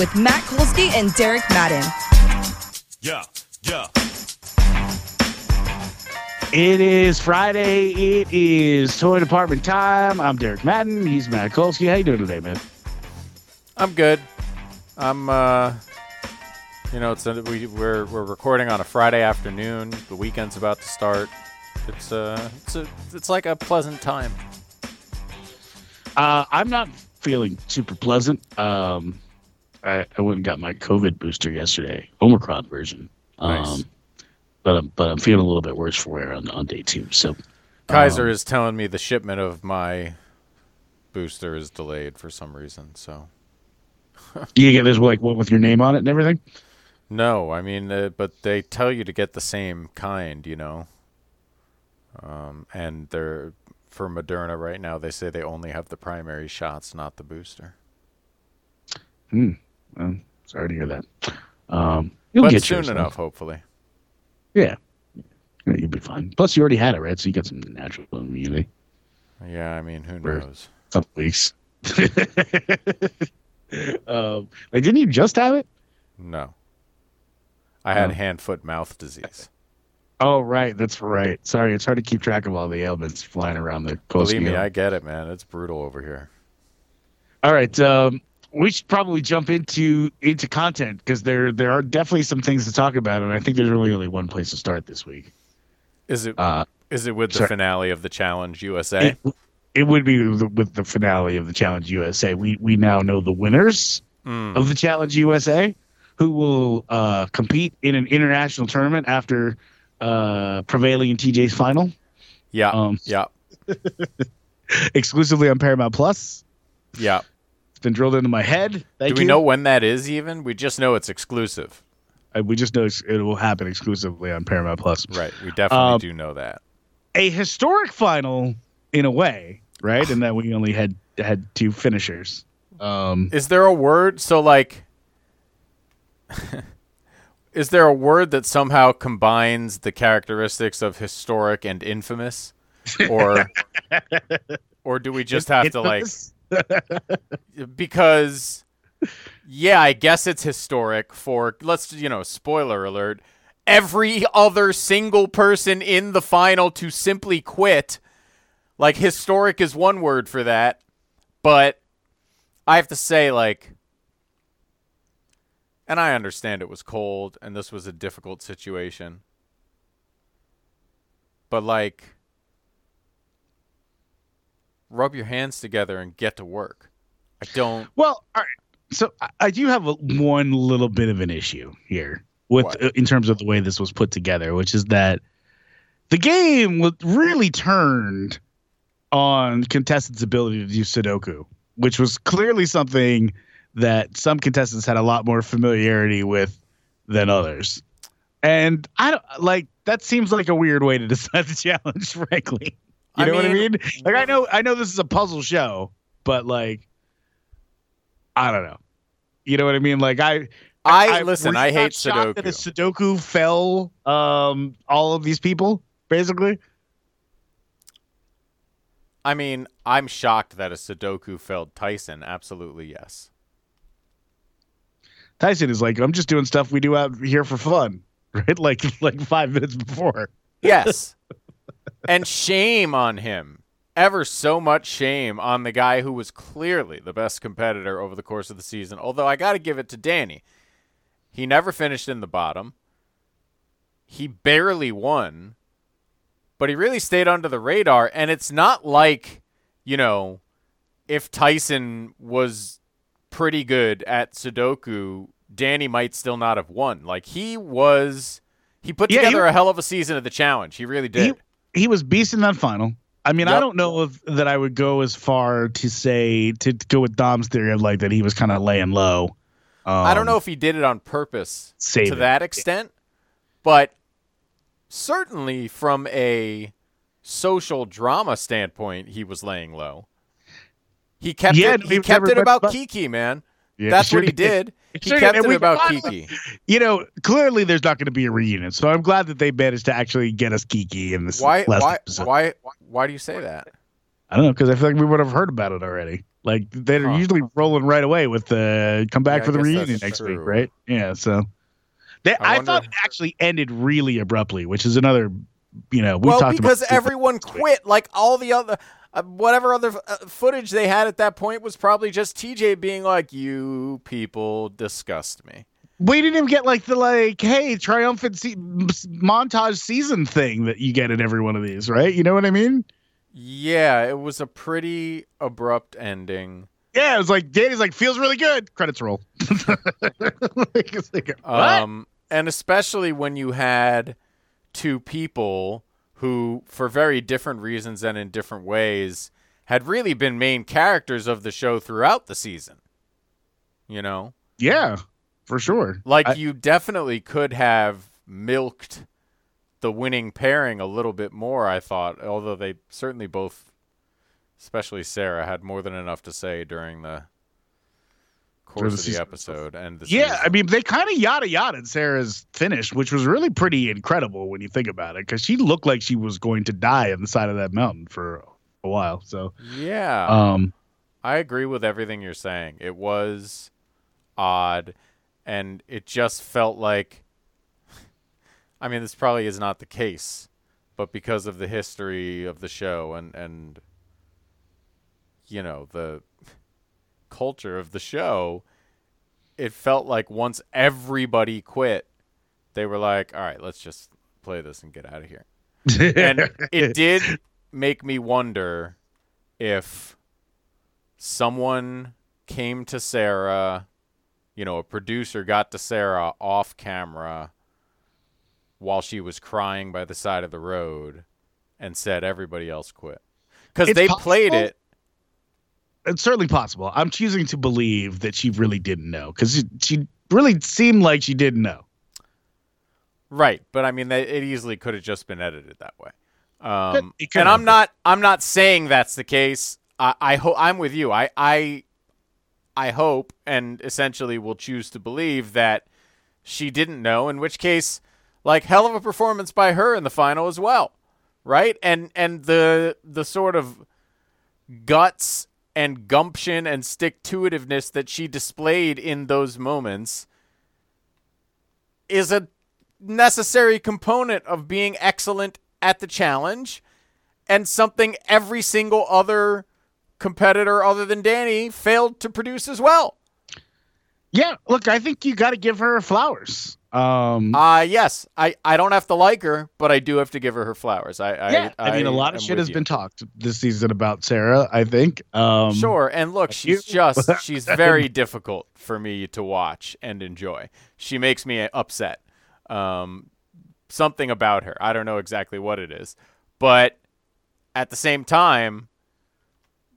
with Matt Kolsky and Derek Madden. Yeah, yeah. It is Friday. It is toy department time. I'm Derek Madden. He's Matt Kolsky. How you doing today, man? I'm good. I'm uh you know, it's a, we we're we're recording on a Friday afternoon. The weekend's about to start. It's uh it's a it's like a pleasant time. Uh, I'm not feeling super pleasant. Um, I, I went and got my COVID booster yesterday, Omicron version. Um, Nice. but I'm but I'm feeling a little bit worse for wear on, on day two. So Kaiser um, is telling me the shipment of my booster is delayed for some reason. So you get this like one with your name on it and everything. no, I mean, uh, but they tell you to get the same kind, you know. Um, and they're for Moderna right now. They say they only have the primary shots, not the booster. Hmm. Well, sorry to hear that. Um, you'll but get soon yours, though. enough, hopefully. Yeah. Yeah, You'll be fine. Plus, you already had it, right? So you got some natural immunity. Yeah, I mean, who knows? couple weeks. um, like, didn't you just have it? No. I had Oh. hand, foot, mouth disease. Oh, right. That's right. Sorry, it's hard to keep track of all the ailments flying around the coast. Believe me, I get it, man. It's brutal over here. All right. Um, we should probably jump into into content because there there are definitely some things to talk about, and I think there's really only one place to start this week. Is it? Uh, Is it with the finale of the Challenge USA? it, it would be with the, with the finale of the Challenge USA. We we now know the winners Mm. of the Challenge USA, who will uh, compete in an international tournament after uh, prevailing in TJ's final, Yeah. um, yeah. exclusively on Paramount Plus. Yeah. It's been drilled into my head. Thank Do we you. know when that is even? We just know it's exclusive. Uh, we just know it will happen exclusively on Paramount Plus. Right. We definitely Um, do know that. A historic final, in a way, right? And that we only had had two finishers. Um, Is there a word? So, like, is there a word that somehow combines the characteristics of historic and infamous? Or, or do we just have to, like, infamous? because yeah, I guess it's historic for let's you know, spoiler alert, every other single person in the final to simply quit. Like historic is one word for that, but I have to say like and I understand it was cold and this was a difficult situation. But like rub your hands together and get to work. I don't Well, all right. So I, I do have a, one little bit of an issue here with uh, in terms of the way this was put together, which is that the game was really turned on contestants' ability to do Sudoku, which was clearly something that some contestants had a lot more familiarity with than others. And I don't like that seems like a weird way to decide the challenge, frankly. You I know what I mean- mean? Like I know I know this is a puzzle show, but like I don't know. You know what I mean? Like I I, listen, I hate Sudoku. That a Sudoku. Sudoku fell um all of these people, basically. I mean, I'm shocked that a Sudoku felled Tyson. Absolutely, yes. Tyson is like, I'm just doing stuff we do out here for fun. Right? Like like five minutes before. Yes. and shame on him. Ever so much shame on the guy who was clearly the best competitor over the course of the season. Although I got to give it to Danny. He never finished in the bottom. He barely won, but he really stayed under the radar. And it's not like, you know, if Tyson was pretty good at Sudoku, Danny might still not have won. Like he was, he put Yeah, he- together a hell of a season of the challenge. He really did. He was beast in that final. I mean, I don't know if that I would go as far to say to, to go with Dom's theory of like that he was kind of laying low. I don't Um, know if he did it on purpose to it. that extent, but certainly from a social drama standpoint, he was laying low. He kept Yeah, it. He kept it about Kiki, man. Yeah, That's sure what he did. He kept it about Kiki. You know, clearly there's not going to be a reunion, so I'm glad that they managed to actually get us Kiki in this Why? last Why? episode. Why? Why do you say that? I don't know because I feel like we would have heard about it already. Like they're Huh. usually rolling right away with the come back Yeah, for the reunion next week, right? Yeah. So they, I I, thought it actually ended really abruptly, which is another, you know, we well, talked because everyone quit. Like all the other, uh, whatever other uh, footage they had at that point was probably just TJ being like, "You people disgust me." we didn't even get like the like, hey, triumphant se- montage season thing that you get in every one of these, right? You know what I mean? Yeah, it was a pretty abrupt ending. Yeah, it was like Danny's like feels really good. Credits roll. Like, like? Um, and especially when you had two people who, for very different reasons and in different ways, had really been main characters of the show throughout the season. You know, yeah, for sure. like I- you definitely could have milked the winning pairing a little bit more. I thought, although they certainly both, especially Sarah, had more than enough to say during the course of the episode and the Yeah, season. I mean, they kind of yada yada Sarah's finish, which was really pretty incredible when you think about it, because she looked like she was going to die on the side of that mountain for a while. So, yeah. um, I agree with everything you're saying. It was odd, and it just felt like. I mean, this probably is not the case, but because of the history of the show and and you know the culture of the show, it felt like once everybody quit, they were like, "All right, let's just play this and get out of here." and it did make me wonder if someone came to Sarah, you know, a producer got to Sarah off camera while she was crying by the side of the road and said everybody else quit. Because they played it. It's certainly possible. I'm choosing to believe that she really didn't know because she, she really seemed like she didn't know. Right, but I mean, they, it easily could have just been edited that way. Um, it could and I'm not, I'm not saying that's the case. I, I hope I'm with you. I, I, I hope, and essentially will choose to believe that she didn't know. In which case, like hell of a performance by her in the final as well, right? And and the the sort of guts and gumption and stick to itiveness that she displayed in those moments is a necessary component of being excellent at the challenge and something every single other competitor other than Danny failed to produce as well. Yeah, look, I think you got to give her flowers. Um, Uh yes, I, I don't have to like her, but I do have to give her her flowers. I I, yeah, I, mean, a lot of shit has you. been talked this season about Sarah. I think. Um, Sure, and look, she's just she's very difficult for me to watch and enjoy. She makes me upset. Um, something about her, I don't know exactly what it is, but at the same time,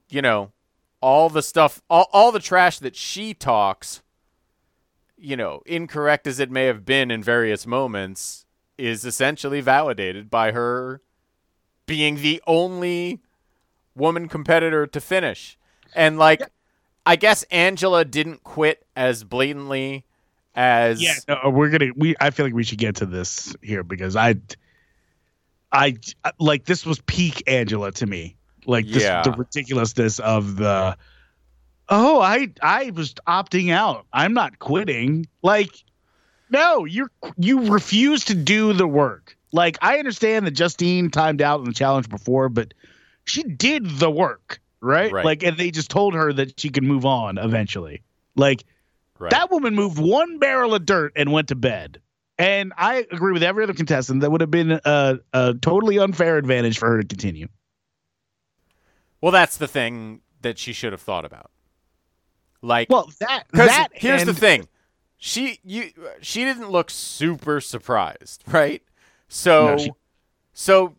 you know, all the stuff, all, all the trash that she talks, you know, incorrect as it may have been in various moments, is essentially validated by her being the only woman competitor to finish. And like I guess Angela didn't quit as blatantly as Yeah, no, we're gonna. We I feel like we should get to this here because I, I like this was peak Angela to me. Like this, Yeah. the ridiculousness of the. Oh, I I was opting out. I'm not quitting. Like, no, you you refuse to do the work. Like I understand that Justine timed out in the challenge before, but she did the work, right? Right. Like, and they just told her that she could move on eventually. Like Right. that woman moved one barrel of dirt and went to bed. And I agree with every other contestant that would have been a, a totally unfair advantage for her to continue. Well, that's the thing that she should have thought about. Like Well, that that here's the thing, she you she didn't look super surprised, right? So, No, she- so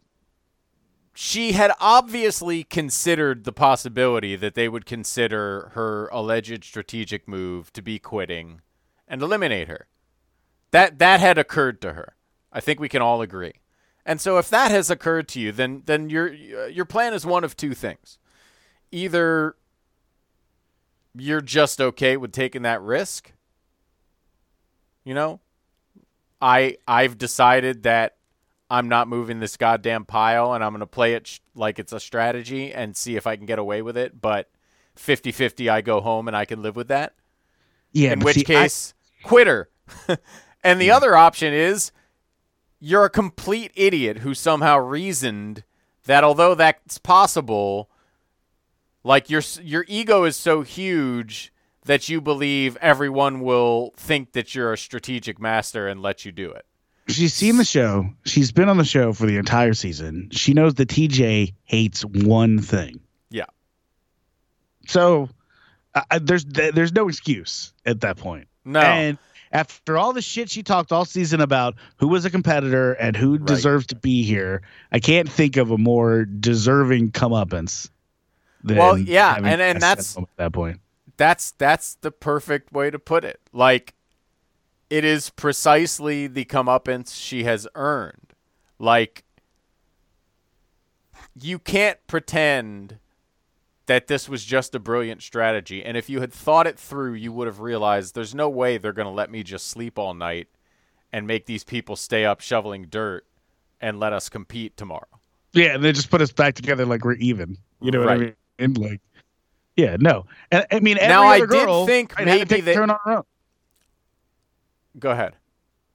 she had obviously considered the possibility that they would consider her alleged strategic move to be quitting and eliminate her. That that had occurred to her. I think we can all agree. And so if that has occurred to you, then then your your plan is one of two things. Either you're just okay with taking that risk. You know, I I've decided that I'm not moving this goddamn pile and I'm going to play it sh- like it's a strategy and see if I can get away with it, but 50-50 I go home and I can live with that. Yeah, In which see, I- case, quitter. and the other option is you're a complete idiot who somehow reasoned that although that's possible, like your your ego is so huge that you believe everyone will think that you're a strategic master and let you do it. she's seen the show. She's been on the show for the entire season. She knows that TJ hates one thing. Yeah. So uh, there's there's no excuse at that point. No. And after all the shit she talked all season about who was a competitor and who deserves to be here, I can't think of a more deserving comeuppance. Than Well, yeah, having and- and that's- at that point. that's that's the perfect way to put it. Like it is precisely the comeuppance she has earned. Like you can't pretend that this was just a brilliant strategy. And if you had thought it through, you would have realized there's no way they're going to let me just sleep all night and make these people stay up shoveling dirt and let us compete tomorrow. Yeah, and they just put us back together like we're even. You know what I mean? And like, yeah, no. And I mean, every Now, I other did think right, had to maybe take they- turn on her own. Go ahead.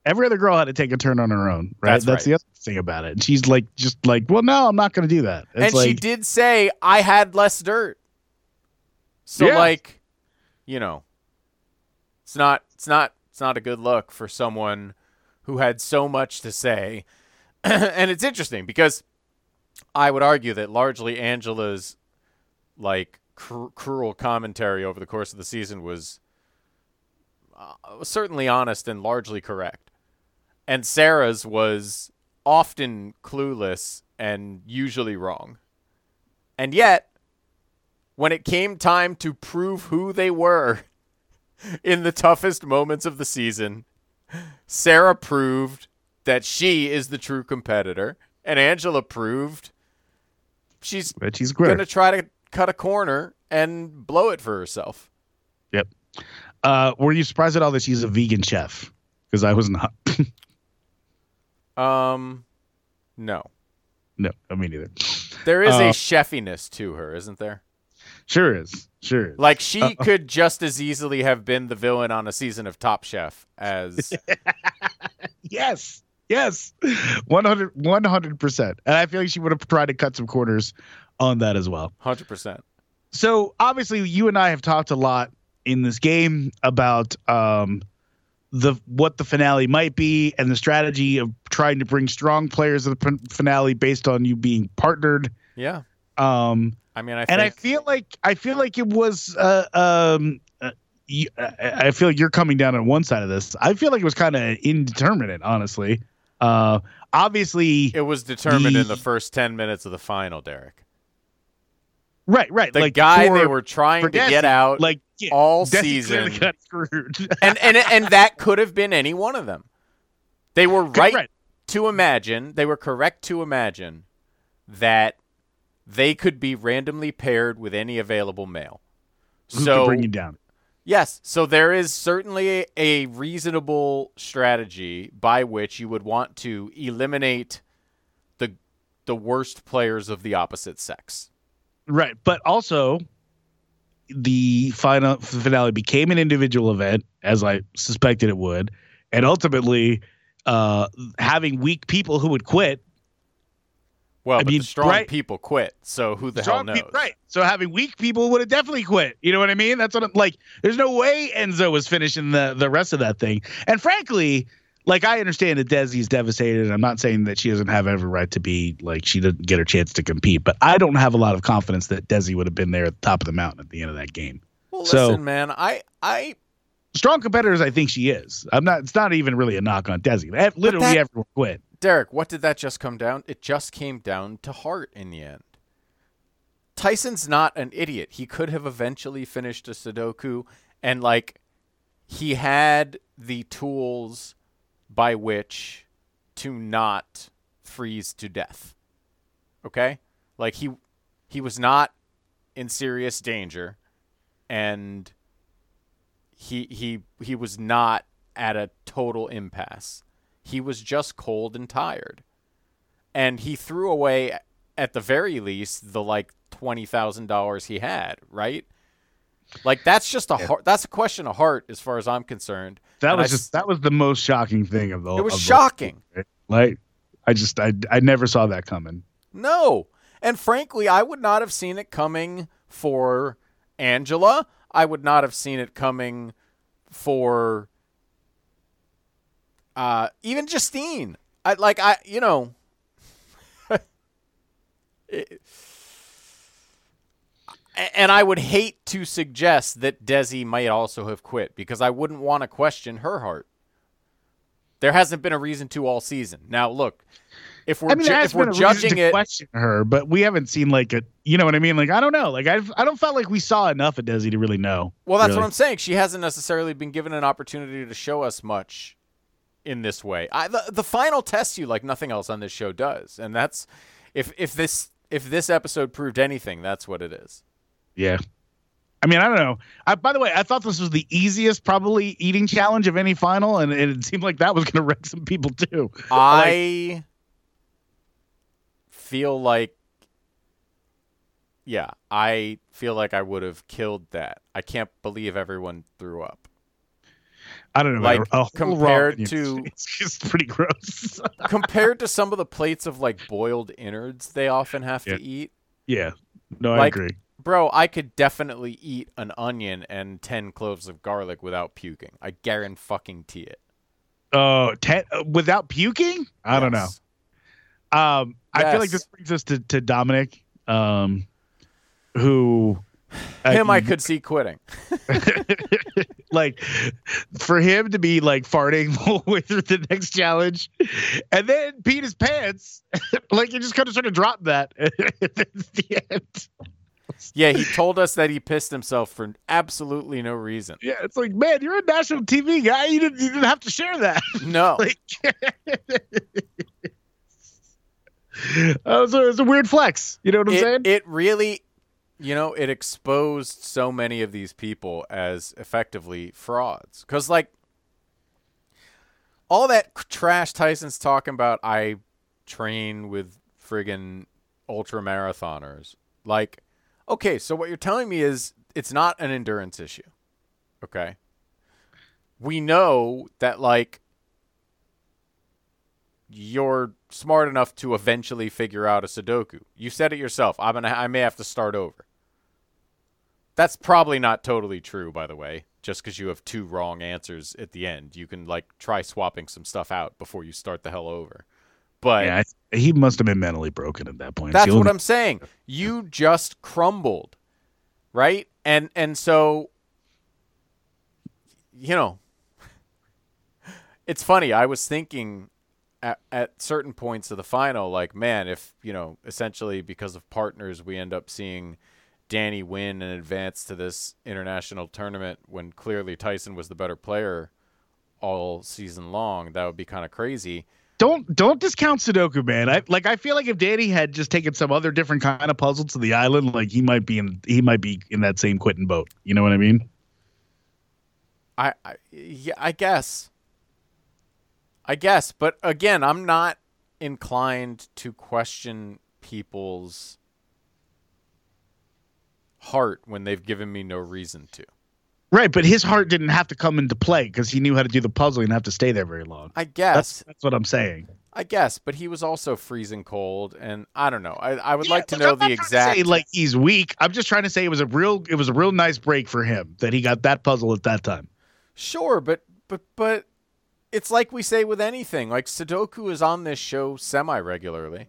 Every other girl had to take a turn on her own, right? That's right. the other thing about it. And she's like, just like, well, no, I'm not going to do that. It's and like, she did say I had less dirt. So Yeah. like, you know, it's not it's not it's not a good look for someone who had so much to say. and it's interesting because I would argue that largely Angela's like cr- cruel commentary over the course of the season was uh, certainly honest and largely correct. And Sarah's was often clueless and usually wrong. And yet, when it came time to prove who they were in the toughest moments of the season, Sarah proved that she is the true competitor, and Angela proved she's she's going to try to cut a corner and blow it for herself. Yep. Uh, were you surprised at all that she's a vegan chef? Because I was not. Um, no. no, I mean neither. There is Uh, a chefiness to her, isn't there? Sure is. Sure is. Like she Uh, could just as easily have been the villain on a season of Top Chef as yes. Yes. 100 percent. And I feel like she would have tried to cut some corners on that as well. 100%. so obviously you and I have talked a lot in this game about um the what the finale might be and the strategy of trying to bring strong players to the fin- finale based on you being partnered Yeah. um I mean, I and I feel like I feel like it was uh um uh, you, I I feel like you're coming down on one side of this. I feel like it was kind of indeterminate, honestly. Uh, obviously, it was determined in the- the first 10 minutes of the final, Derek. Right, right. The like guy they were trying to get out like yeah, all Desi season. got screwed. and, and and that could have been any one of them. They were right, right. to imagine, they were correct to imagine that they could be randomly paired with any available male. Who so bring you down? Yes, so there is certainly a reasonable strategy by which you would want to eliminate the the worst players of the opposite sex. Right, but also the final finale became an individual event, as I suspected it would, and ultimately, uh, having weak people who would quit. Well, I but mean, the strong right- people quit, so who the strong hell knows? peop- right. So having weak people would have definitely quit. You know what I mean? That's what I'm like. There's no way Enzo was finishing the the rest of that thing. And frankly, like I understand that Desi's devastated. I'm not saying that she doesn't have every right to be like she didn't get her chance to compete, but I don't have a lot of confidence that Desi would have been there at the top of the mountain at the end of that game. Well, So- listen, man, I I Strong competitors, I think she is. I'm not. It's not even really a knock on Desi. Literally that- everyone quit. Derek, what did that just come down? It just came down to heart in the end. Tyson's not an idiot. He could have eventually finished a Sudoku and like he had the tools by which to not freeze to death. Okay? Like he he was not in serious danger and he he he was not at a total impasse. He was just cold and tired. And he threw away at the very least the like $20,000 he had, right? Like that's just a heart, that's a question of heart as far as I'm concerned. That And was I s- just that was the most shocking thing of the. It was of the- shocking. like, I just I I never saw that coming. No. And frankly, I would not have seen it coming for Angela. I would not have seen it coming for uh even Justine. I like I you know it- and I would hate to suggest that Desi might also have quit because I wouldn't want to question her heart. There hasn't been a reason to all season. Now, look, if we're I mean, ju- if we're been a reason judging it, question her, but we haven't seen like a, you know what I mean? Like I don't know. Like I I don't felt like we saw enough of Desi to really know. Well, that's really. what I'm saying. She hasn't necessarily been given an opportunity to show us much in this way. I, the, the final tests you like nothing else on this show does, and that's if if this if this episode proved anything, that's what it is. Yeah. I mean, I don't know. I, by the way, I thought this was the easiest probably eating challenge of any final, and, and it seemed like that was going to wreck some people too. I feel like, yeah, I feel like I would have killed that. I can't believe everyone threw up. I don't know. Like, compared to- it's just pretty gross. Compared to some of the plates of like boiled innards they often have Yeah. to eat, yeah. No, I Like- agree. Bro, I could definitely eat an onion and 10 cloves of garlic without puking. I guarantee it. Oh, ten, uh, without puking? I don't know. Yes. Um, I feel like this brings us to, to Dominic, um, who uh, Him, I could see quitting. like for him to be like farting the whole way through the next challenge, and then peed his pants, like you just kind of sort of dropped that at the end. Yeah, he told us that he pissed himself for absolutely no reason. Yeah, it's like, man, you're a national TV guy. You didn't, you didn't have to share that. No. like, uh, so it's a weird flex. You know what I'm saying? it, it really, you know, it exposed so many of these people as effectively frauds. Because, like, all that trash Tyson's talking about, I train with friggin' ultra marathoners. Like, okay, so what you're telling me is it's not an endurance issue. Okay. We know that, like, you're smart enough to eventually figure out a Sudoku. You said it yourself. I'm gonna. I may have to start over. That's probably not totally true, by the way. Just because you have two wrong answers at the end, you can like try swapping some stuff out before you start the hell over. But yeah, he must have been mentally broken at that point. that's what only- I'm saying. You just crumbled, right? And and so, you know, it's funny. I was thinking at at certain points of the final, like, man, if you know, essentially because of partners, we end up seeing Danny win and advance to this international tournament when clearly Tyson was the better player all season long. That would be kind of crazy. Don't don't discount Sudoku, man. I like I feel like if Danny had just taken some other different kind of puzzle to the island, like he might be in he might be in that same quitting boat. You know what I mean? I, I yeah, I guess. I guess, but again, I'm not inclined to question people's heart when they've given me no reason to. Right, but his heart didn't have to come into play because he knew how to do the puzzle. He didn't have to stay there very long. I guess. That's that's what I'm saying. I guess, but he was also freezing cold, and I don't know. I, I would Yeah, like to know I'm not the to exact. say, like he's weak. I'm just trying to say it was a real it was a real nice break for him that he got that puzzle at that time. Sure, but but but it's like we say with anything. Like Sudoku is on this show semi regularly.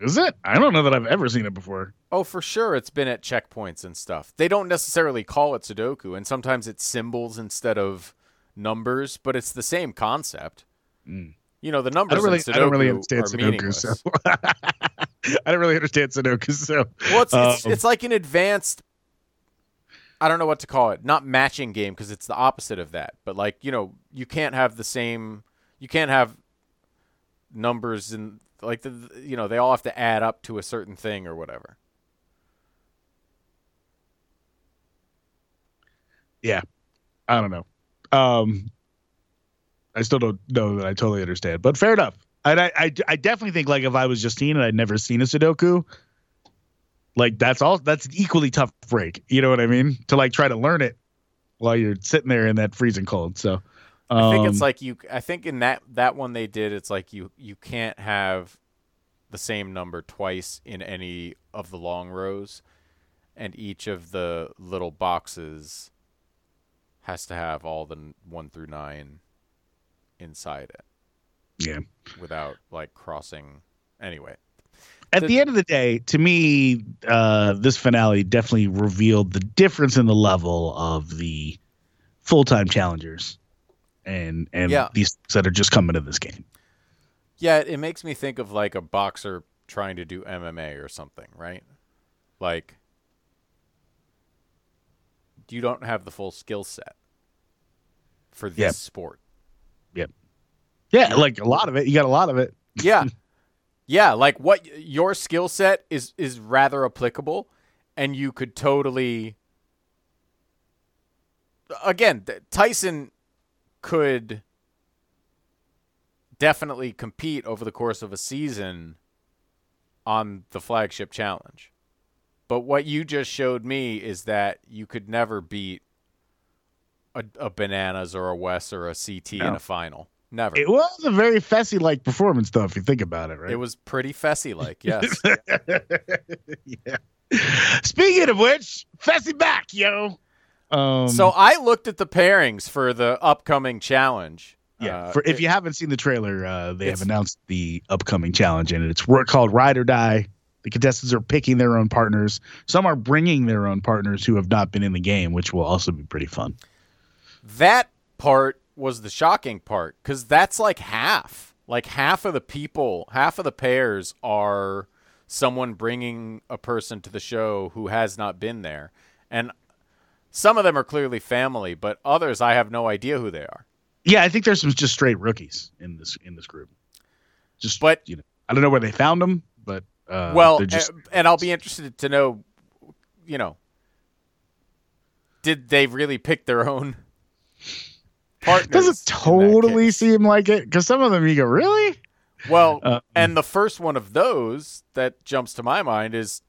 Is it? I don't know that I've ever seen it before. Oh, for sure. It's been at checkpoints and stuff. They don't necessarily call it Sudoku, and sometimes it's symbols instead of numbers, but it's the same concept. You know, the I numbers don't really, in Sudoku I don't really understand Sudoku, so I don't really understand Sudoku. So Well, it's, it's, um, it's like an advanced. I don't know what to call it. Not matching game because it's the opposite of that. But like you know, you can't have the same. You can't have numbers and like the you know they all have to add up to a certain thing or whatever. Yeah, I don't know. Um, I still don't know that I totally understand, but fair enough. And I, I, I definitely think like if I was Justine and I'd never seen a Sudoku, like that's all. That's an equally tough break. You know what I mean? To like try to learn it while you're sitting there in that freezing cold. So I think um, it's like you. I think in that that one they did. It's like you you can't have the same number twice in any of the long rows, and each of the little boxes has to have all the one through nine inside it yeah. without like crossing. Anyway, At The- the end of the day, to me, uh, this finale definitely revealed the difference in the level of the full time challengers and and Yeah. these that are just coming to this game. yeah, it makes me think of like a boxer trying to do MMA or something, right? Like you don't have the full skill set for this Yeah. sport. Yeah, Yeah, like a lot of it. You got a lot of it. Yeah. yeah, like what your skill set is is rather applicable and you could totally Again, Tyson could definitely compete over the course of a season on the flagship challenge. But what you just showed me is that you could never beat a, a bananas or a Wes or a CT in a final. Never. It was a very Fessy like performance, though, if you think about it, right? It was pretty Fessy like, yes. yeah. Speaking of which, Fessy back, yo. Um, so I looked at the pairings for the upcoming challenge. yeah, Uh, for, if it- you haven't seen the trailer, uh, they have announced the upcoming challenge, and it's called Ride or Die. The contestants are picking their own partners. Some are bringing their own partners who have not been in the game, which will also be pretty fun. that part was the shocking part because that's like half. Like half of the people, half of the pairs are someone bringing a person to the show who has not been there, and some of them are clearly family, but others I have no idea who they are. Yeah, I think there's some just straight rookies in this in this group. Just, But- you know, I don't know where they found them, but uh, well, just, a- and I'll be interested to know, you know, did they really pick their own partners? doesn't totally seem like it because some of them you go really. Well, Uh, and the first one of those that jumps to my mind is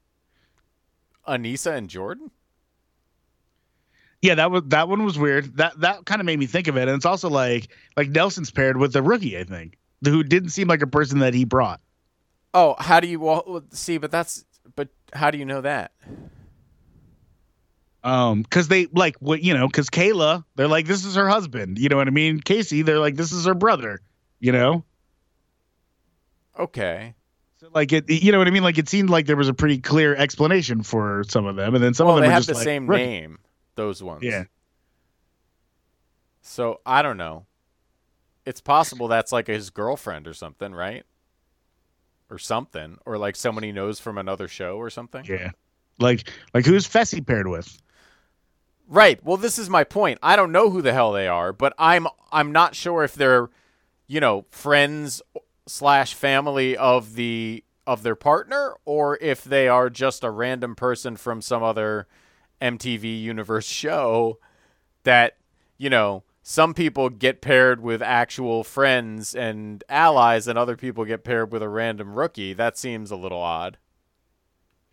Anissa and Jordan. Yeah, that was that one was weird. That that kind of made me think of it, and it's also like like Nelson's paired with the rookie, I think, who didn't seem like a person that he brought. Oh, how do you well, see? But that's but how do you know that? Um, because they like what you know, because Kayla, they're like this is her husband. You know what I mean? Casey, they're like this is her brother. You know, Okay. so like it, you know what I mean? Like it seemed like there was a pretty clear explanation for some of them, and then some well, of them they have just the like, same rookie. name. Those ones. Yeah. So I don't know. It's possible that's like his girlfriend or something, right? Or something, or like someone he knows from another show or something. Yeah. Like like who's Fessy paired with? Right. Well, this is my point. I don't know who the hell they are, but I'm I'm not sure if they're, you know, friends slash family of the of their partner, or if they are just a random person from some other MTV Universe show that you know some people get paired with actual friends and allies, and other people get paired with a random rookie. That seems a little odd.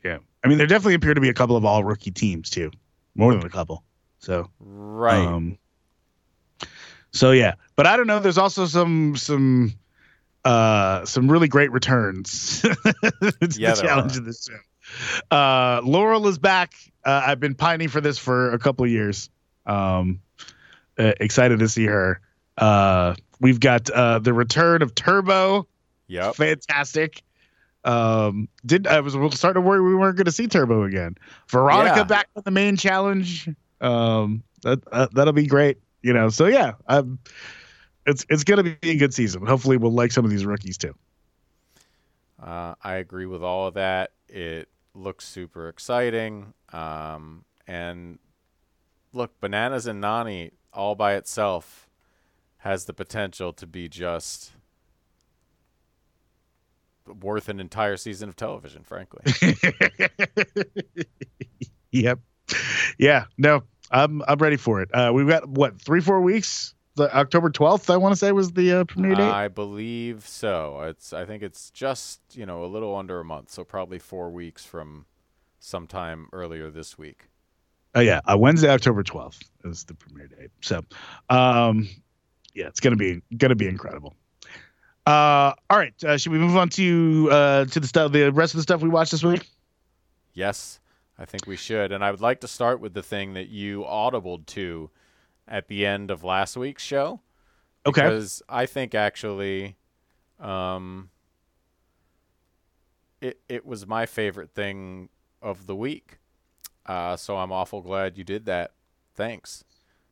Yeah. I mean, there definitely appear to be a couple of all rookie teams too, more than a couple. So Right. Um, so yeah, but I don't know. There's also some some uh some really great returns to Yeah, the challenge are. of this show. Uh, Laurel is back. Uh, I've been pining for this for a couple of years. Um, uh, excited to see her. Uh, we've got uh, the return of Turbo. Yep. Fantastic. Um, did I was starting to worry we weren't going to see Turbo again. Veronica Yeah. back in the main challenge. Um, that, uh, that'll be great. You know, so yeah, um, it's it's gonna be a good season. Hopefully, we'll like some of these rookies too. Uh, I agree with all of that. It looks super exciting. Um, and look, Bananas and Nany all by itself has the potential to be just worth an entire season of television, frankly. Yep. Yeah. No, I'm I'm ready for it. Uh, we've got what three four weeks. The October 12th, I want to say, was the uh, premiere date. I believe so. It's I think it's just, you know, a little under a month, so probably 4 weeks from sometime earlier this week. Oh yeah, uh, Wednesday, October 12th is the premiere date. So, um, yeah, it's gonna be gonna be incredible. Uh, all right, uh, should we move on to uh, to the stuff, the rest of the stuff we watched this week? Yes, I think we should. And I would like to start with the thing that you audibled to at the end of last week's show. Okay. Because I think actually um, it, it was my favorite thing of the week. Uh, so I'm awful glad you did that. Thanks.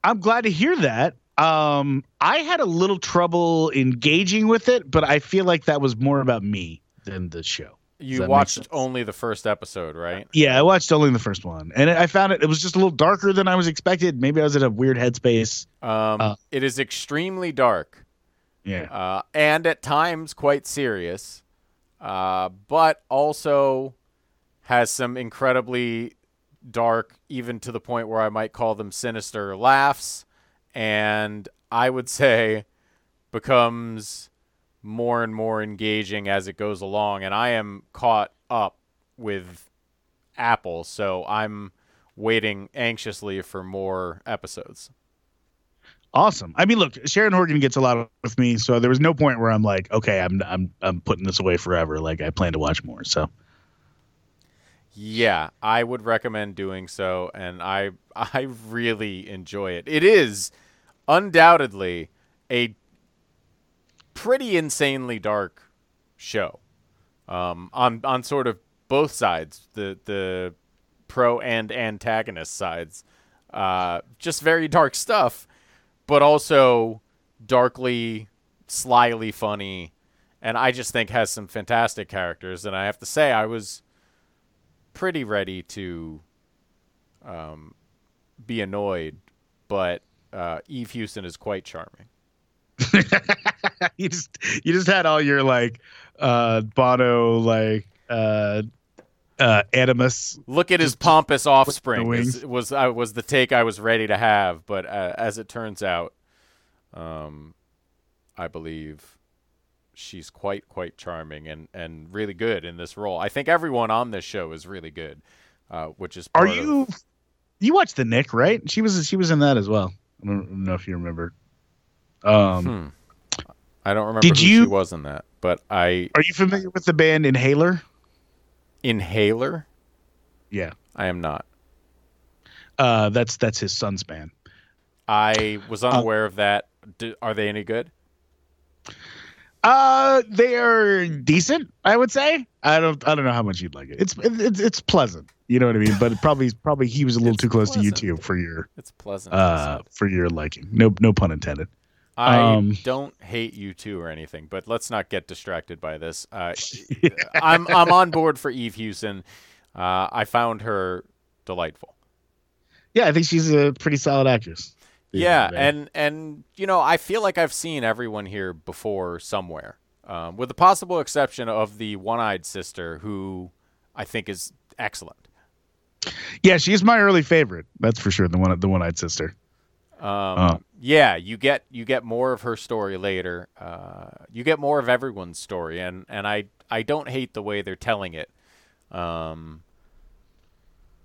I'm glad to hear that. Um, I had a little trouble engaging with it, but I feel like that was more about me than the show. You watched only the first episode, right? Yeah, I watched only the first one, and I found it. It was just a little darker than I was expected. Maybe I was in a weird headspace. Um, Uh. it is extremely dark. Yeah, uh, and at times quite serious, uh, but also has some incredibly dark, even to the point where I might call them sinister laughs, and I would say becomes more and more engaging as it goes along. And I am caught up with Apple, so I'm waiting anxiously for more episodes. awesome. I mean, look, Sharon Horgan gets a lot with me, so there was no point where I'm like, okay, I'm I'm I'm putting this away forever. Like I plan to watch more. So Yeah, I would recommend doing so, and I I really enjoy it. It is undoubtedly a pretty insanely dark show, um, on on sort of both sides, the the pro and antagonist sides. Uh, just very dark stuff, but also darkly, slyly funny, and I just think has some fantastic characters. And I have to say, I was pretty ready to um, be annoyed, but uh, Eve Hewson is quite charming. you just you just had all your like uh Bono like uh uh animus. Look at his pompous offspring. is- Was I was the take I was ready to have, but uh, as it turns out, um, I believe she's quite quite charming and and really good in this role. I think everyone on this show is really good, uh, which is Are part of- you you watched the Knick, right? She was she was in that as well. I don't know if you remember. Um Hmm. I don't remember Did you- she was in that, but I are you familiar with the band Inhaler? Inhaler. Yeah. I am not. Uh that's that's his son's band. I was unaware of that. D are they any good? Uh, they are decent, I would say. I don't, I don't know how much you'd like it. It's, it's, it's pleasant. You know what I mean? But probably, probably he was a little It's too close pleasant. to U2 for your, It's pleasant. uh, for your liking. No, no pun intended. I um, don't hate U2 or anything, but let's not get distracted by this. Uh, I'm I'm on board for Eve Hewson. Uh, I found her delightful. Yeah, I think she's a pretty solid actress. Yeah, and and you know I feel like I've seen everyone here before somewhere, um, with the possible exception of the one-eyed sister, who I think is excellent. Yeah, she's my early favorite. That's for sure. The one, the one-eyed sister. Um, Uh. yeah, you get you get more of her story later. Uh, you get more of everyone's story, and and I I don't hate the way they're telling it, um,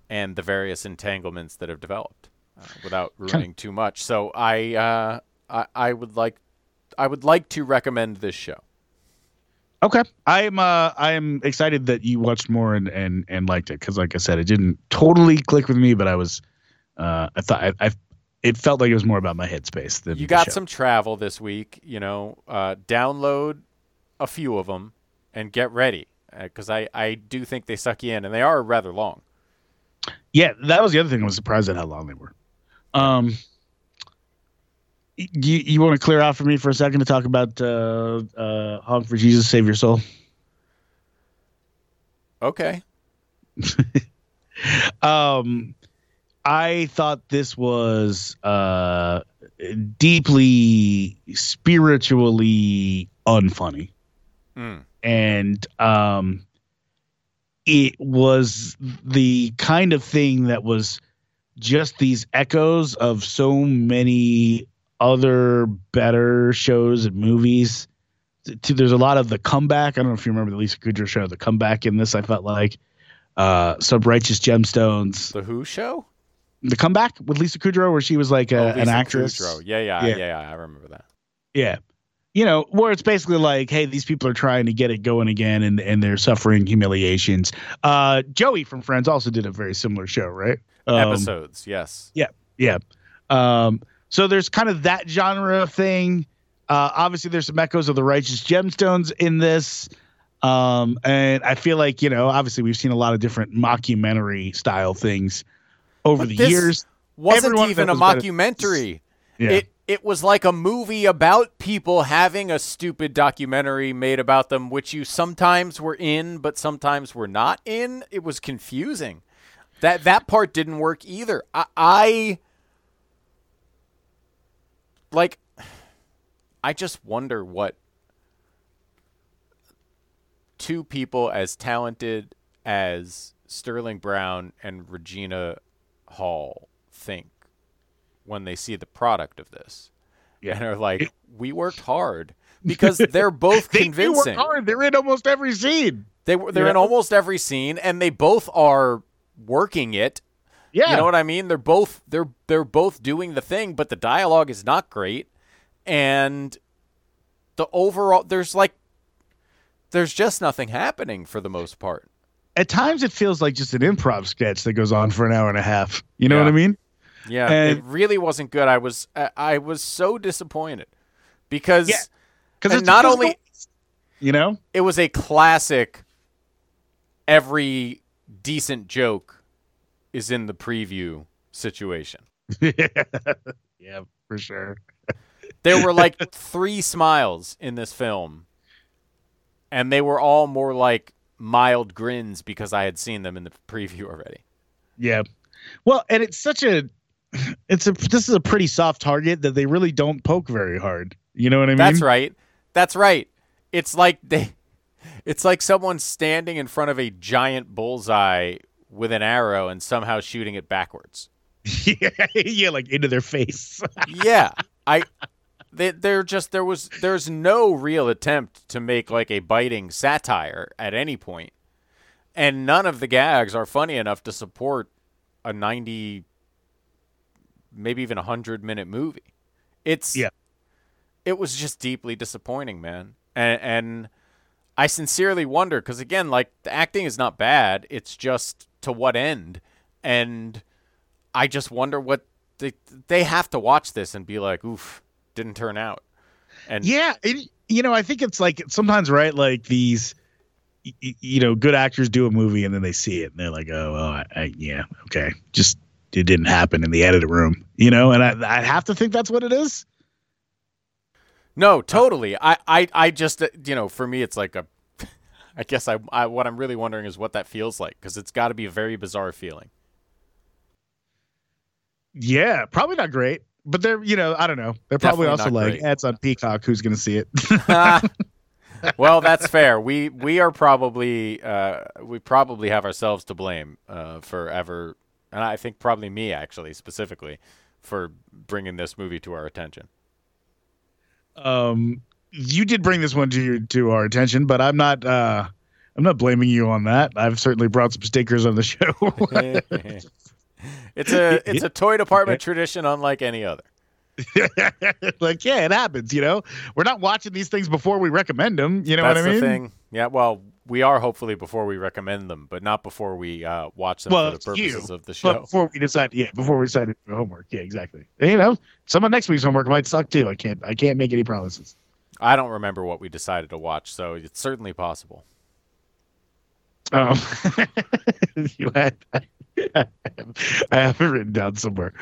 and the various entanglements that have developed, uh, without ruining too much. So I uh I I would like I would like to recommend this show. Okay, I'm, uh, I'm excited that you watched more and and and liked it because, like I said, it didn't totally click with me, but I was, uh, I thought I, I it felt like it was more about my headspace than You got some travel this week, you know. Uh, download a few of them and get ready because I I do think they suck you in, and they are rather long. Yeah, that was the other thing. I was surprised at how long they were. Um, you you want to clear out for me for a second to talk about uh, uh, "Honk for Jesus, Save Your Soul"? Okay. Um, I thought this was uh, deeply spiritually unfunny, Mm. and um, it was the kind of thing that was just these echoes of so many other better shows and movies. There's a lot of the comeback. I don't know if you remember the Lisa Kudrow show, the comeback in this. I felt like uh, some righteous gemstones. The Who show? The comeback with Lisa Kudrow, where she was like a, Oh, an actress. Kudrow. Yeah, yeah, Yeah. yeah, yeah, I remember that. Yeah. You know, where it's basically like, hey, these people are trying to get it going again and, and they're suffering humiliations. Uh, Joey from Friends also did a very similar show, right? Um, Episodes, yes. Yeah. Yeah. Um, so there's kind of that genre of thing. Uh, obviously, there's some echoes of the Righteous Gemstones in this. Um, and I feel like, you know, obviously we've seen a lot of different mockumentary style things over But the years. Wasn't Every one of even a mockumentary. Yeah. It it was like a movie about people having a stupid documentary made about them, which you sometimes were in, but sometimes were not in. It was confusing. That that part didn't work either. I, I like. I just wonder what two people as talented as Sterling Brown and Regina Hall think when they see the product of this. Yeah. And are like, we worked hard because they're both they convincing. hard. They're in almost every scene. They were they're You in almost every scene and they both are working it. Yeah. You know what I mean? They're both they're they're both doing the thing, but the dialogue is not great and the overall there's like there's just nothing happening for the most part. At times it feels like just an improv sketch that goes on for an hour and a half. You know Yeah. what I mean? Yeah, And- it really wasn't good. I was I- was so disappointed because Yeah. Because not only, you know, it was a classic. Every decent joke is in the preview situation. yeah, for sure. There were like three smiles in this film, and they were all more like mild grins because I had seen them in the preview already. Yeah. Well, and it's such a, it's a, this is a pretty soft target that they really don't poke very hard. You know what I mean? That's right. That's right. It's like they it's like someone standing in front of a giant bullseye with an arrow and somehow shooting it backwards. yeah, yeah, like into their face. yeah. I they, they're just there was there's no real attempt to make like a biting satire at any point. And none of the gags are funny enough to support a 90 maybe even a 100 minute movie. It's Yeah. it was just deeply disappointing, man. And, and I sincerely wonder because again, like the acting is not bad. It's just to what end, and I just wonder what they they have to watch this and be like, "Oof, didn't turn out." And yeah, it, you know, I think it's like sometimes right, like these, you know, good actors do a movie and then they see it and they're like, oh, well, I, I, yeah, okay, just it didn't happen in the editing room, you know, and I I have to think that's what it is. no, totally. I I I just uh, you know, for me, it's like a. I guess I, I what I'm really wondering is what that feels like because it's got to be a very bizarre feeling. Yeah, probably not great, but they're you know I don't know. They're probably also like eh, on Peacock. Who's gonna see it? well, that's fair. We we are probably uh, we probably have ourselves to blame uh, for ever, and I think probably me actually specifically for bringing this movie to our attention. um, you did bring this one to your, to our attention, but I'm not. uh I'm not blaming you on that. I've certainly brought some stickers on the show. it's a it's a toy department tradition unlike any other. like, yeah, it happens. You know, we're not watching these things before we recommend them. You know That's what I mean? the thing. Yeah, well, we are hopefully before we recommend them, but not before we uh, watch them Well, for the purposes you, of the But show. before we decide, yeah, before we decide to do homework, yeah, exactly. You know, some of next week's homework might suck too. I can't, I can't make any promises. I don't remember what we decided to watch, so it's certainly possible. Um, you had, I have it written down somewhere.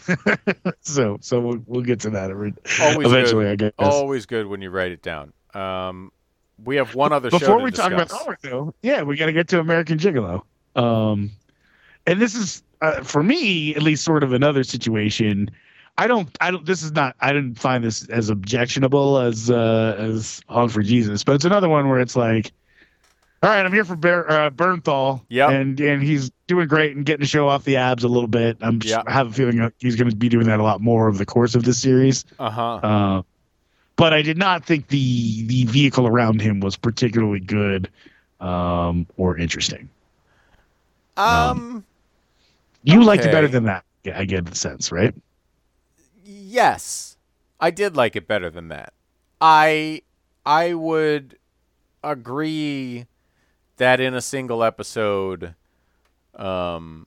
so, so we'll, we'll get to that Always eventually. good. I guess. Always good when you write it down. Um, we have one other show Before we talk about discuss. though, yeah, we got to get to American Gigolo. Um, and this is uh, for me, at least, sort of another situation. I don't. I don't. This is not. I didn't find this as objectionable as uh, as Honk for Jesus, but it's another one where it's like, all right, I'm here for Ber- uh, Bernthal, Yep. and and he's doing great and getting to show off the abs a little bit. I'm Yep. I have a feeling he's going to be doing that a lot more over the course of this series. Uh huh. But I did not think the the vehicle around him was particularly good um, or interesting. Um. You liked it better than that. I get the sense, right? Yes, I did like it better than that. I I would agree that in a single episode, um,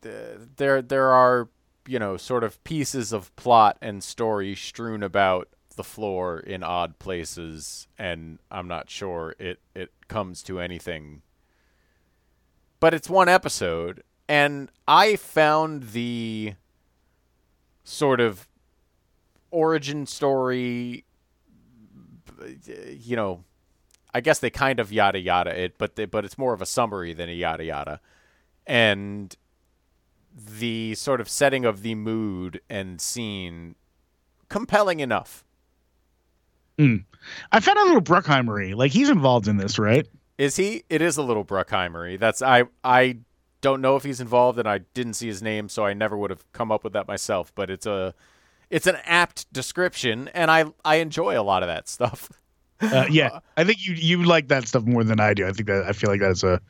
th- there there are you know sort of pieces of plot and story strewn about the floor in odd places, and I'm not sure it it comes to anything. But it's one episode, and I found the sort of origin story you know i guess they kind of yada yada it but they, but it's more of a summary than a yada yada and the sort of setting of the mood and scene compelling enough I found a little Bruckheimery. Like he's involved in this, right? is he it is a little bruckheimery that's i i don't know if he's involved and i didn't see his name so i never would have come up with that myself but it's a it's an apt description and i i enjoy a lot of that stuff Uh, yeah, I think you you like that stuff more than I do. I think that I feel like that's a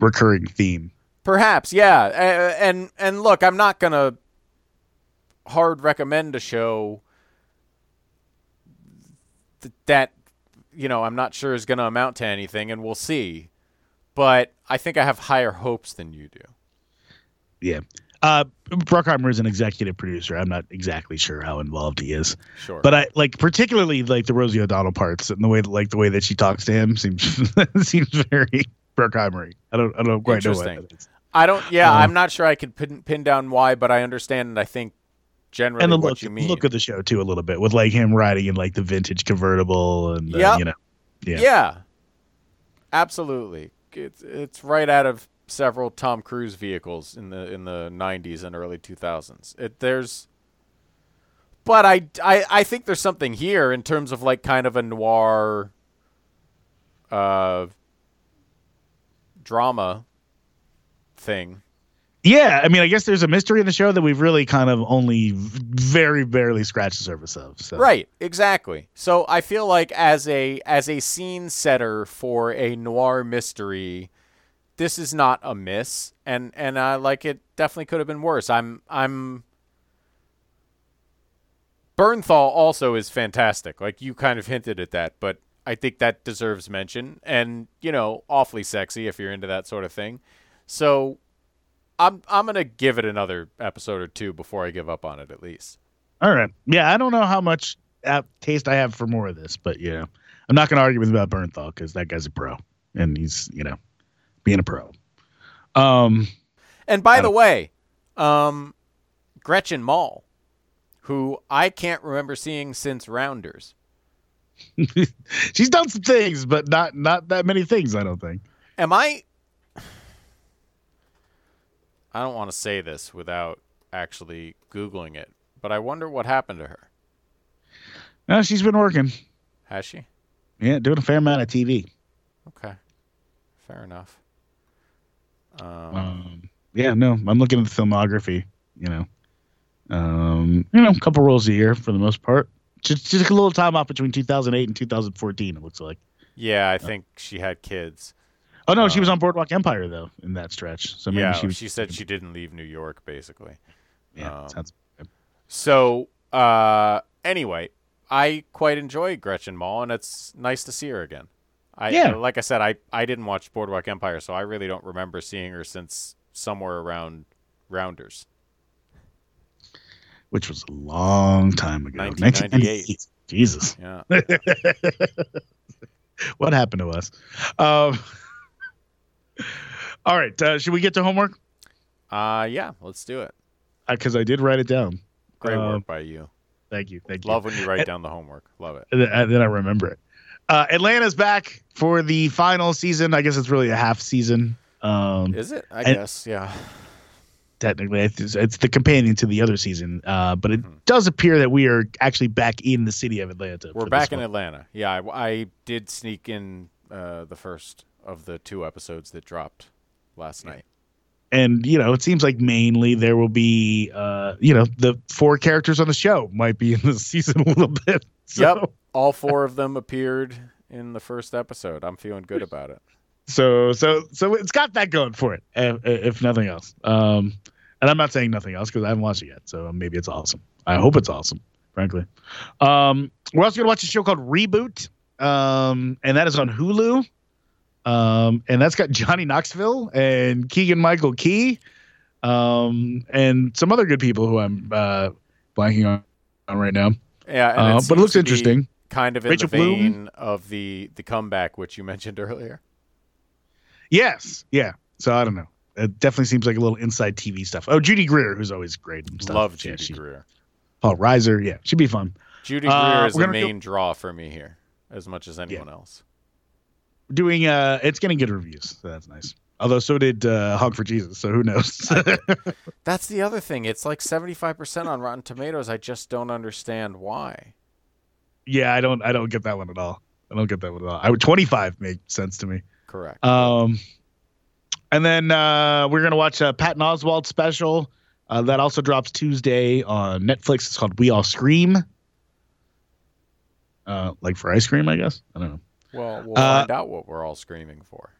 recurring theme. Perhaps, yeah. A- And and look, I'm not gonna hard recommend a show th- that you know I'm not sure is gonna amount to anything, and we'll see. But I think I have higher hopes than you do. Yeah. Uh, Bruckheimer is an executive producer. I'm not exactly sure how involved he is, Sure. but I like particularly like the Rosie O'Donnell parts and the way like the way that she talks to him seems seems very Bruckheimery. I don't I don't quite know what Interesting. that is. I don't. Yeah, Uh, I'm not sure I could pin, pin down why, but I understand, and I think generally And the what look, you mean. look of the show too a little bit with like him riding in like the vintage convertible and uh, Yep. you know yeah. Yeah. Absolutely. It's it's right out of several Tom Cruise vehicles in the in the 90s and early 2000s. It there's but I, I I think there's something here in terms of like kind of a noir uh drama thing. Yeah, I mean, I guess there's a mystery in the show that we've really kind of only very barely scratched the surface of. So. Right, exactly. So I feel like as a as a scene setter for a noir mystery, this is not a miss, and and I like it. Definitely could have been worse. I'm I'm. Bernthal also is fantastic. Like you kind of hinted at that, but I think that deserves mention, and you know, awfully sexy if you're into that sort of thing. So, I'm I'm gonna give it another episode or two before I give up on it, at least. All right. Yeah, I don't know how much uh, taste I have for more of this, but you know, I'm not going to argue with about Bernthal because that guy's a pro, and he's you know, being a pro. Um, And by the way, um, Gretchen Mol, who I can't remember seeing since Rounders. she's done some things, but not not that many things. I don't think. Am I? I don't want to say this without actually googling it, but I wonder what happened to her. No, she's been working. Has she? Yeah, doing a fair amount of TV. Okay, fair enough. Um, Um, yeah, no, I'm looking at the filmography. You know, um, you know, a couple roles a year for the most part. Just just a little time off between 2008 and 2014. It looks like. yeah, I think she had kids. Oh no, she was Um, on Boardwalk Empire though in that stretch. So maybe yeah, she she, said she didn't leave New York, basically. Yeah, um, sounds. So, uh, anyway, I quite enjoy Gretchen Mol, and it's nice to see her again. I, Yeah. like I said, I, I didn't watch Boardwalk Empire, so I really don't remember seeing her since somewhere around Rounders. Which was a long time ago. 1998. Jesus, Yeah. what happened to us? Um, all right, uh, should we get to homework? uh, yeah, let's do it. Because I did write it down. Great Um, work by you. Thank you, thank you. Love when you write down the homework. Love it. And then- I remember it. Uh, Atlanta's back for the final season. I guess it's really a half season. Um, Is it? I and- guess, yeah. technically. It's, it's the companion to the other season, uh, but it Mm-hmm. does appear that we are actually back in the city of Atlanta. We're back in. Atlanta. Yeah, I, I did sneak in uh, the first of the two episodes that dropped last night. and you know it seems like mainly there will be uh you know the four characters on the show might be in the season a little bit. So, Yep, all four of them appeared in the first episode. I'm feeling good about it. so so so it's got that going for it if, if nothing else. Um and i'm not saying nothing else because i haven't watched it yet so maybe it's awesome. I hope it's awesome frankly. Um we're also gonna watch a show called reboot um and that is on hulu um and that's got johnny knoxville and keegan michael key um and some other good people who i'm uh blanking on, on right now Yeah, and Uh, but it looks interesting. Kind of in Rachel the Bloom? vein of the the comeback, which you mentioned earlier. Yes, yeah. So I don't know. It definitely seems like a little inside TV stuff. Oh, Judy Greer, who's always great and stuff. Love Yeah, Judy she- Greer. Paul Reiser, yeah, she'd be fun. Judy Uh, Greer is the main draw for me here, as much as anyone else. Doing, uh, it's getting good reviews, so that's nice. Although so did uh, Honk for Jesus, so who knows? That's the other thing. It's like 75% on Rotten Tomatoes. I just don't understand why. yeah, I don't, I don't get that one at all. I don't get that one at all. I would 25 make sense to me. Correct. Um, and then uh, we're gonna watch a Patton Oswalt special uh, that also drops Tuesday on Netflix. It's called We All Scream. Uh, like for ice cream, I guess. I don't know. Well, we'll uh, find out what we're all screaming for.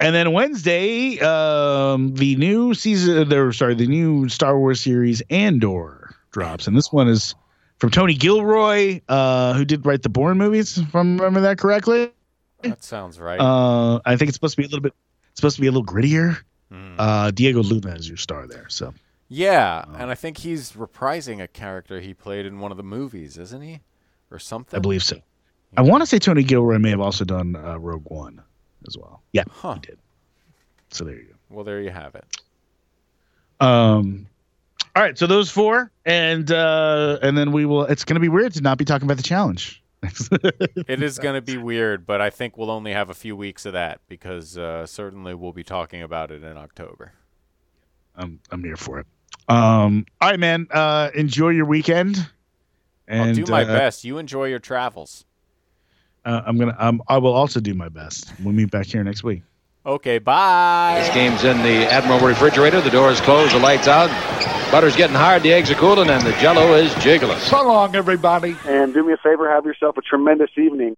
And then Wednesday, um, the new season, there, sorry, the new Star Wars series Andor drops, and this one is from Tony Gilroy, uh, who did write the Bourne movies. If I remember that correctly, That sounds right. uh, I think it's supposed to be a little bit, it's supposed to be a little grittier. Hmm. Uh, Diego Luna is your star there, so yeah, uh, and I think he's reprising a character he played in one of the movies, isn't he? Or something? I believe so. I want to say Tony Gilroy may have also done uh, Rogue One as well. Yeah, Huh. he did. So there you go. Well, there you have it. Um, all right, so those four, and uh, and then we will. It's going to be weird to not be talking about the challenge. It is going to be weird, but I think we'll only have a few weeks of that because uh, certainly we'll be talking about it in October. I'm I'm here for it. Um, all right, man. Uh, enjoy your weekend. And I'll do my uh, best. You enjoy your travels. Uh, I'm gonna. Um, I will also do my best. We'll meet back here next week. Okay, bye. This game's in the Admiral refrigerator. The door is closed, the lights out. Butter's getting hard, the eggs are cooling, and the jello is jiggling. So long, everybody. And do me a favor, have yourself a tremendous evening.